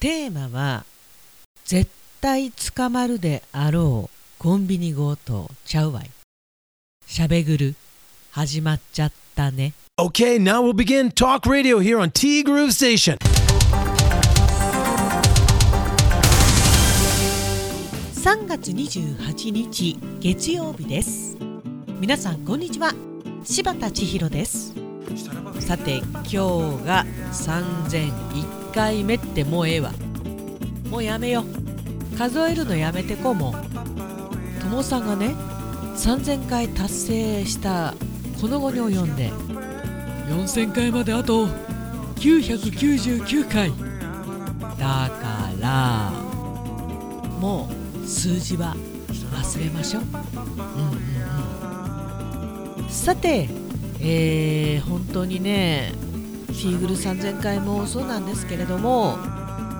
テーマは絶対捕まるであろうコンビニ強盗ちゃうわい。しゃべぐる。始まっちゃったね。Okay, now we'll begin talk radio here on T Groove Station. 3月28日月曜日です。皆さんこんにちは。柴田千尋です。さて今日が3001回目ってもうええわ。もうやめよ数えるのやめてこうもともさんがね3000回達成したこの後に及んで4000回まであと999回。だからもう数字は忘れましょう。うんうんうん、さて、えー、本当にねティーグル3000回もそうなんですけれども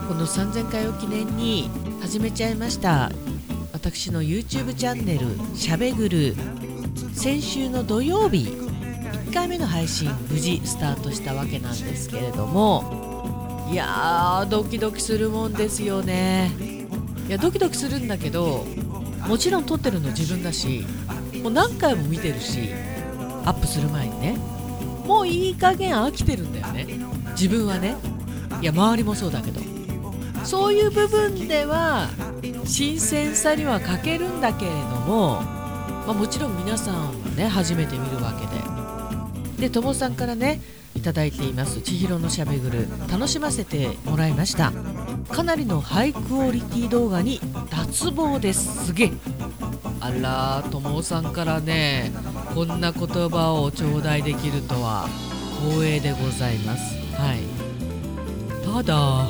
この3000回を記念に始めちゃいました私の YouTube チャンネル「しゃべぐる」先週の土曜日1回目の配信無事スタートしたわけなんですけれどもいやードキドキするもんですよね。いやドキドキするんだけどもちろん撮ってるの自分だしもう何回も見てるしアップする前にね。もういい加減飽きてるんだよね。自分はね。いや周りもそうだけど。そういう部分では新鮮さには欠けるんだけれども、まあ、もちろん皆さんはね初めて見るわけで。でともさんからねいただいています。千尋のしゃべぐる。楽しませてもらいました。かなりのハイクオリティ動画に脱帽です。すげえ。あらともさんからねこんな言葉を頂戴できるとは光栄でございます。はい。ただ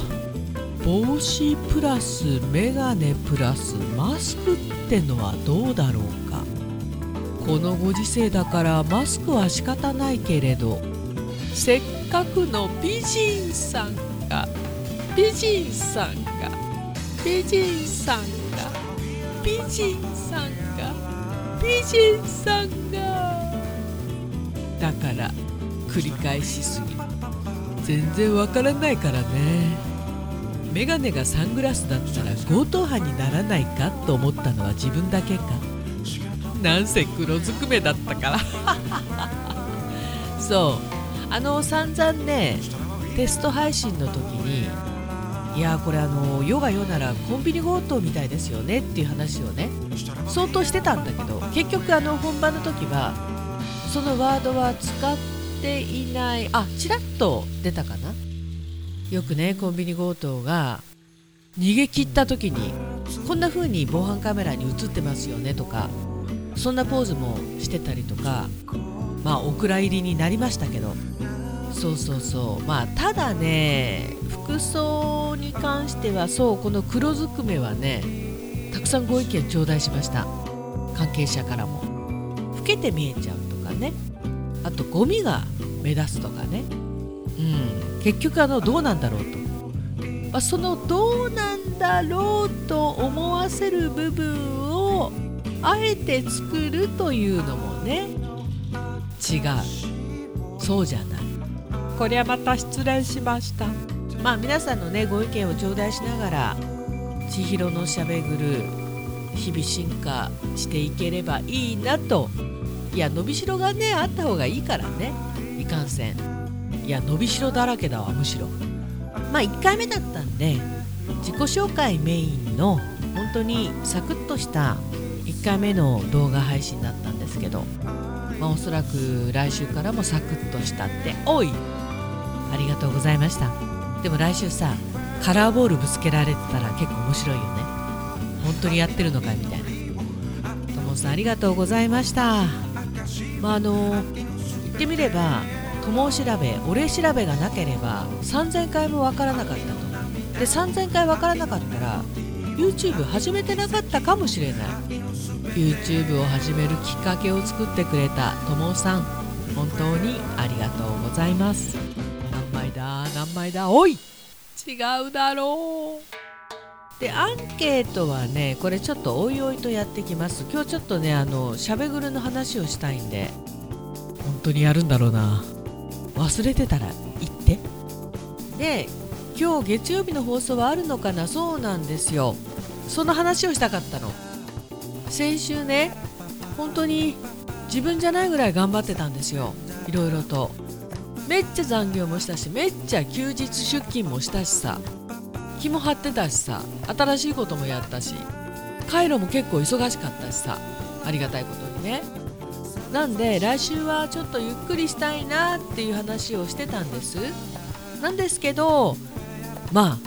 帽子プラスメガネプラスマスクってのはどうだろうか。このご時世だからマスクは仕方ないけれどせっかくの美人さんが美人さんが美人さんが美人さんが美人さんが美人さんが。だから繰り返しすぎ。全然わからないからね。メガネがサングラスだったら強盗犯にならないかと思ったのは自分だけか。なんせ黒ずくめだったから。そう。あの散々ねテスト配信の時にいやこれあの世が世ならコンビニ強盗みたいですよねっていう話をね相当してたんだけど結局あの本番の時はそのワードは使っていないあちらっと出たかな？よくねコンビニ強盗が逃げ切った時にこんな風に防犯カメラに映ってますよねとかそんなポーズもしてたりとかまあお蔵入りになりましたけどそうそうそう。まあただね服装に関してはそうこの黒ずくめはねたくさんご意見頂戴しました。関係者からも。老けて見えちゃうとかね。あとゴミが目立つとかね。うん。結局あのどうなんだろうと、まあ、そのどうなんだろうと思わせる部分をあえて作るというのもね。違う。そうじゃない。こりゃまた失礼しました。まあ皆さんのねご意見を頂戴しながら千尋のしゃべぐる日々進化していければいいなと。いや伸びしろがねあった方がいいからね。いかんせん。いや伸びしろだらけだわむしろ。まあ1回目だったんで自己紹介メインの本当にサクッとした1回目の動画配信だったんですけど、まあ、おそらく来週からもサクッとしたって。おいありがとうございました。でも来週さカラーボールぶつけられてたら結構面白いよね。本当にやってるのかみたいな。ともさんありがとうございました。まああの言ってみれば友調べお礼調べがなければ3000回もわからなかったと。で3000回わからなかったら YouTube 始めてなかったかもしれない。YouTube を始めるきっかけを作ってくれたともさん本当にありがとうございます。何枚だ？何枚だ？おい！違うだろう。でアンケートはねこれちょっとおいおいとやってきます。今日ちょっとねあのしゃべぐるの話をしたいんで。本当にやるんだろうな。忘れてたら言って。で今日月曜日の放送はあるのかな？そうなんですよ。その話をしたかったの。先週ね本当に自分じゃないぐらい頑張ってたんですよ。いろいろとめっちゃ残業もしたしめっちゃ休日出勤もしたしさ気も張ってたしさ新しいこともやったし回路も結構忙しかったしさありがたいことにね。なんで来週はちょっとゆっくりしたいなっていう話をしてたんです。なんですけどまあ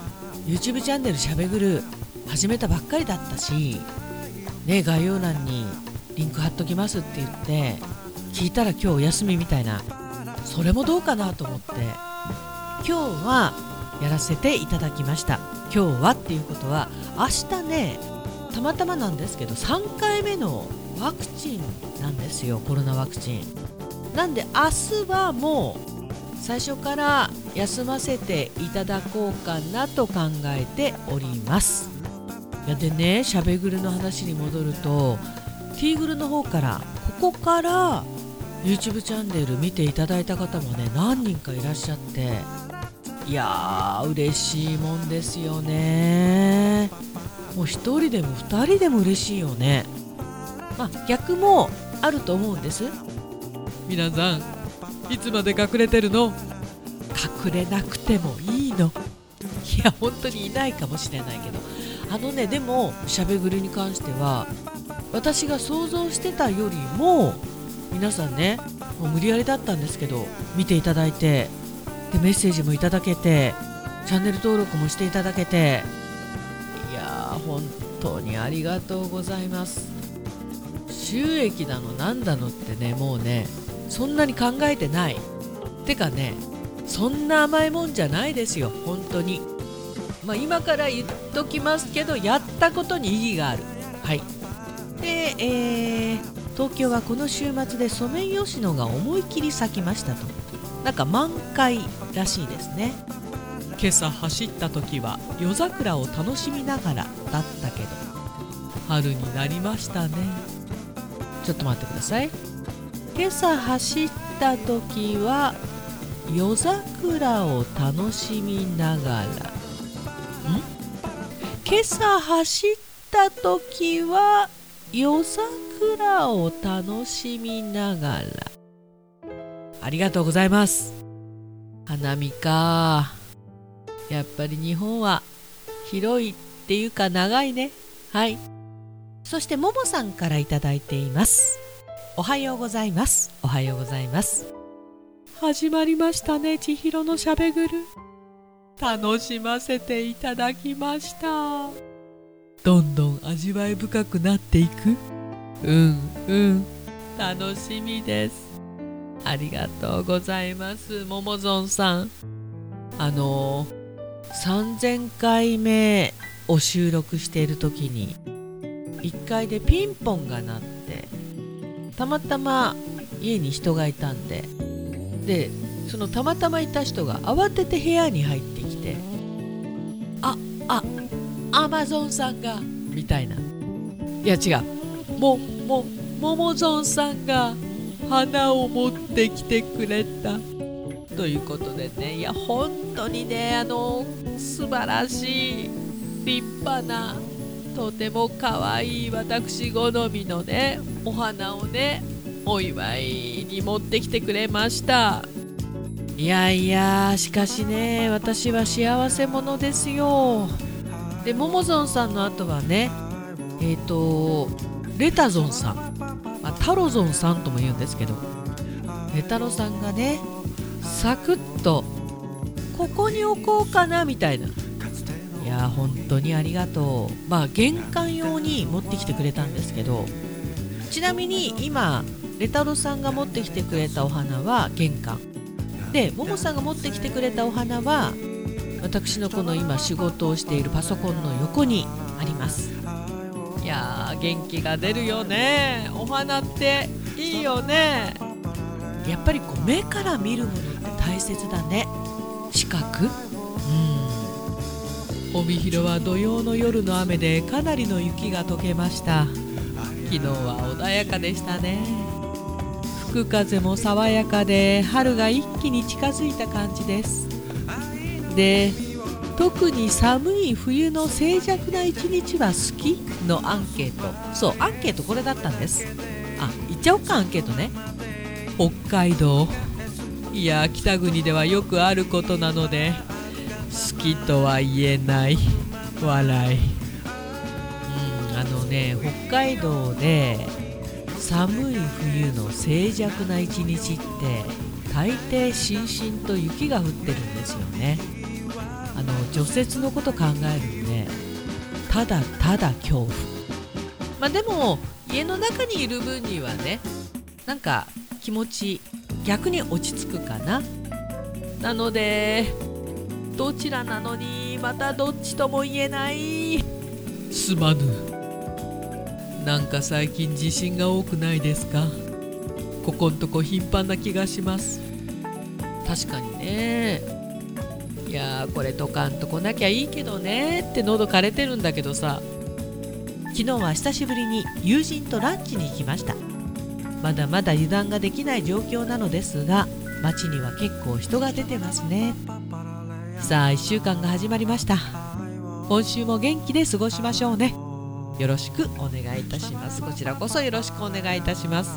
YouTube チャンネルしゃべぐる始めたばっかりだったしね概要欄にリンク貼っときますって言って聞いたら今日お休みみたいなそれもどうかなと思って今日はやらせていただきました。今日はっていうことは明日ねたまたまなんですけど3回目のワクチンなんですよコロナワクチン。なんで明日はもう最初から休ませていただこうかなと考えております。いやでねしゃべぐるの話に戻るとティーグルの方からここから YouTube チャンネル見ていただいた方もね何人かいらっしゃっていやー嬉しいもんですよね。もう1人でも2人でも嬉しいよね。まあ逆もあると思うんです。皆さんいつまで隠れてるの？隠れなくてもいいの。いや本当にいないかもしれないけど。あのねでもしゃべぐりに関しては私が想像してたよりも皆さんねもう無理やりだったんですけど見ていただいてでメッセージもいただけてチャンネル登録もしていただけていやー本当にありがとうございます。収益だのなんだのってねもうねそんなに考えてない。てかねそんな甘いもんじゃないですよ本当に。まあ今から言っときますけどやったことに意義がある。はい。で、えー、東京はこの週末でソメイヨシノが思い切り咲きましたと。なんか満開らしいですね。今朝走った時は夜桜を楽しみながらだったけど。春になりましたね。ちょっと待ってください。今朝走った時は夜桜を楽しみながら。ん？今朝走った時は夜桜を楽しみながら。ありがとうございます。花見か。やっぱり日本は広いっていうか長いね。はい。そしてももさんからいただいています。おはようございます。おはようございます。始まりましたね千尋のしゃべぐる。楽しませていただきました。どんどん味わい深くなっていく。うんうん。楽しみです。ありがとうございます。ももぞんさん。あの3000回目を収録している時に1階でピンポンが鳴ってたまたま家に人がいたんででそのたまたまいた人が慌てて部屋に入ってきて「ああアマゾンさんが」みたいな。いや違う。もうもももぞんさんが花を持ってきてくれた。ということでねいや本当にねあの素晴らしい立派なとても可愛い私好みのねお花をねお祝いに持ってきてくれました。いやいやしかしね私は幸せ者ですよ。でももぞんさんの後はねえっ、ー、とレタゾンさん、まあ、タロゾンさんとも言うんですけど。レタロさんがねサクッとここに置こうかなみたいな。いや本当にありがとう。まあ玄関用に持ってきてくれたんですけど。ちなみに今レタロさんが持ってきてくれたお花は玄関。でももさんが持ってきてくれたお花は私のこの今仕事をしているパソコンの横にあります。や元気が出るよね。お花っていいよね。やっぱりこう目から見るものって大切だね。視覚。うん。帯広は土曜の夜の雨でかなりの雪が溶けました。昨日は穏やかでしたね。吹く風も爽やかで春が一気に近づいた感じです。で特に寒い冬の静寂な一日は好きのアンケート。そうアンケートこれだったんです。あ言っちゃおっかアンケートね。北海道。いや北国ではよくあることなので好きとは言えない。笑い。うんあのね北海道で寒い冬の静寂な一日って大抵しんしんと雪が降ってるんですよね。の除雪のこと考えるんでただただ恐怖。まあでも家の中にいる分にはねなんか気持ち逆に落ち着くかな。なのでどちらなのにまたどっちとも言えない。すまぬ。なんか最近地震が多くないですか？ここんとこ頻繁な気がします。確かにね。いやこれとかんとこなきゃいいけどねって喉枯れてるんだけどさ。昨日は久しぶりに友人とランチに行きました。まだまだ油断ができない状況なのですが街には結構人が出てますね。さあ1週間が始まりました。今週も元気で過ごしましょうね。よろしくお願いいたします。こちらこそよろしくお願いいたします。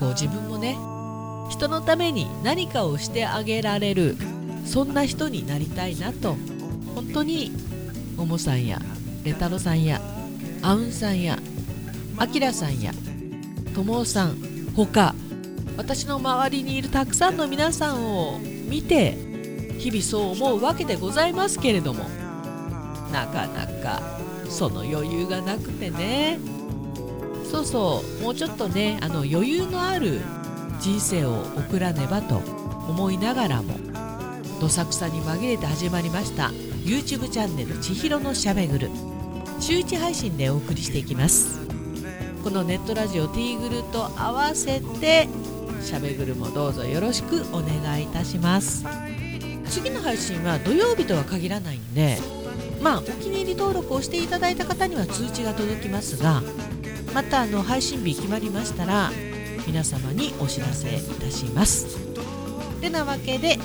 こう自分もね人のために何かをしてあげられるそんな人になりたいなと本当にももさんやレタロさんやアウンさんやアキラさんや友さんほか私の周りにいるたくさんの皆さんを見て日々そう思うわけでございますけれどもなかなかその余裕がなくてね。そうそうもうちょっとねあの余裕のある人生を送らねばと思いながらもどさくさに紛れて始まりました YouTube チャンネル「ちひろのしゃべぐる」週1配信でお送りしていきます。このネットラジオティーグルと合わせてしゃべぐるもどうぞよろしくお願いいたします。次の配信は土曜日とは限らないんでまあお気に入り登録をしていただいた方には通知が届きますがまたあの配信日決まりましたら皆様にお知らせいたします。てなわけで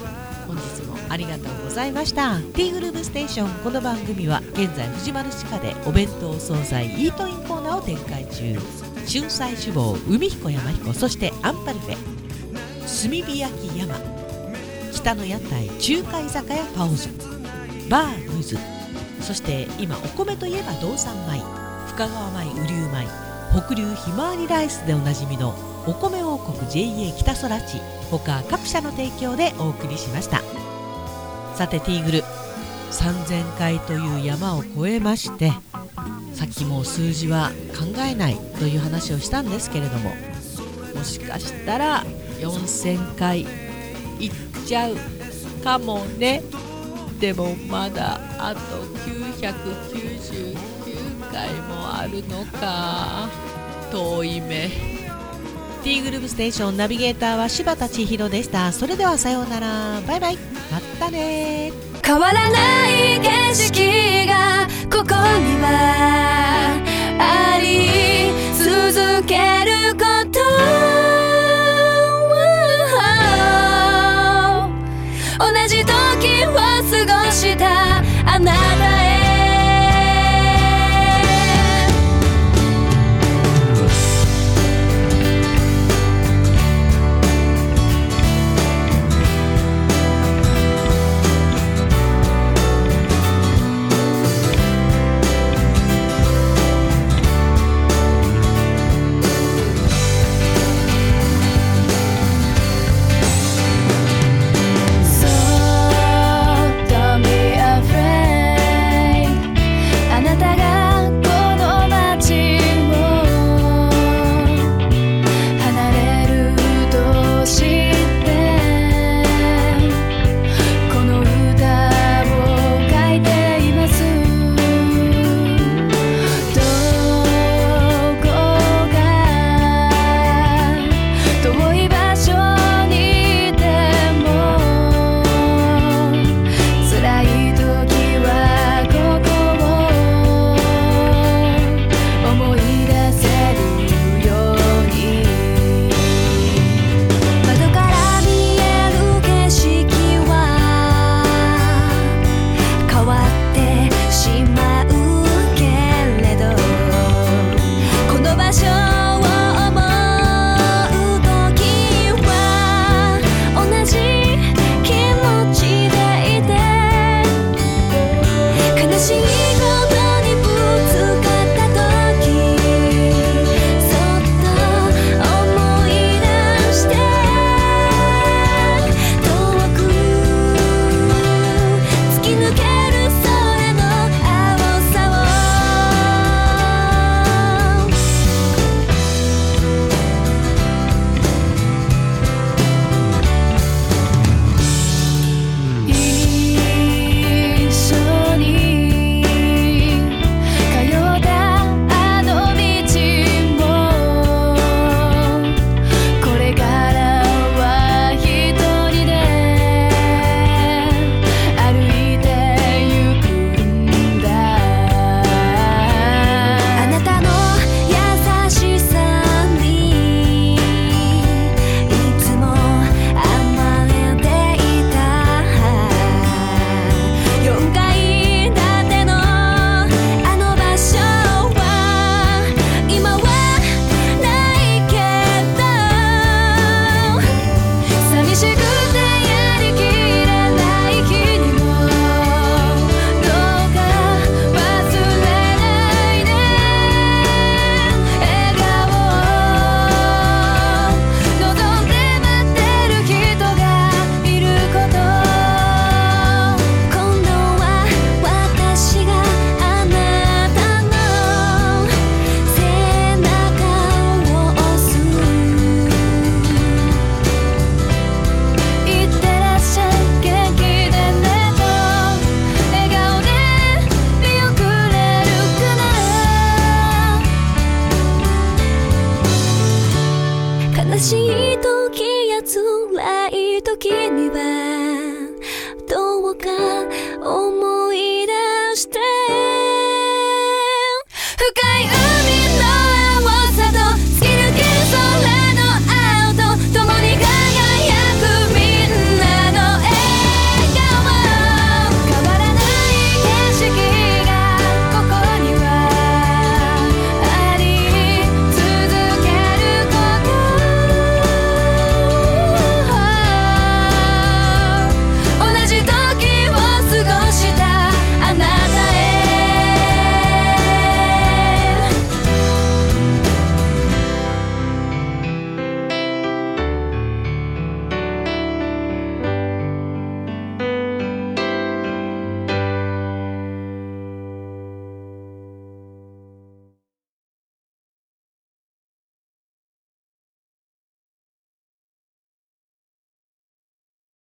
本日もありがとうございました。ティーグループステーション。この番組は現在藤丸地下でお弁当惣菜イートインコーナーを展開中。春菜志望海彦山彦そしてアンパルフェ。炭火焼き山。北の屋台中華居酒屋パオズバームズ。そして今お米といえば道産米。深川米雨竜米。北流ひまわりライスでおなじみのお米王国 JA 北空地。他各社の提供でお送りしました。さてティーグル。3000回という山を越えましてさっきもう数字は考えないという話をしたんですけれどももしかしたら4000回いっちゃうかもね。でもまだあと999回もあるのか。遠い目。T グループステーションナビゲーターは柴田千尋でした。それではさようなら。バイバイ。またね。変わらない景色がここにはあり続けること。時にはどうか思い出して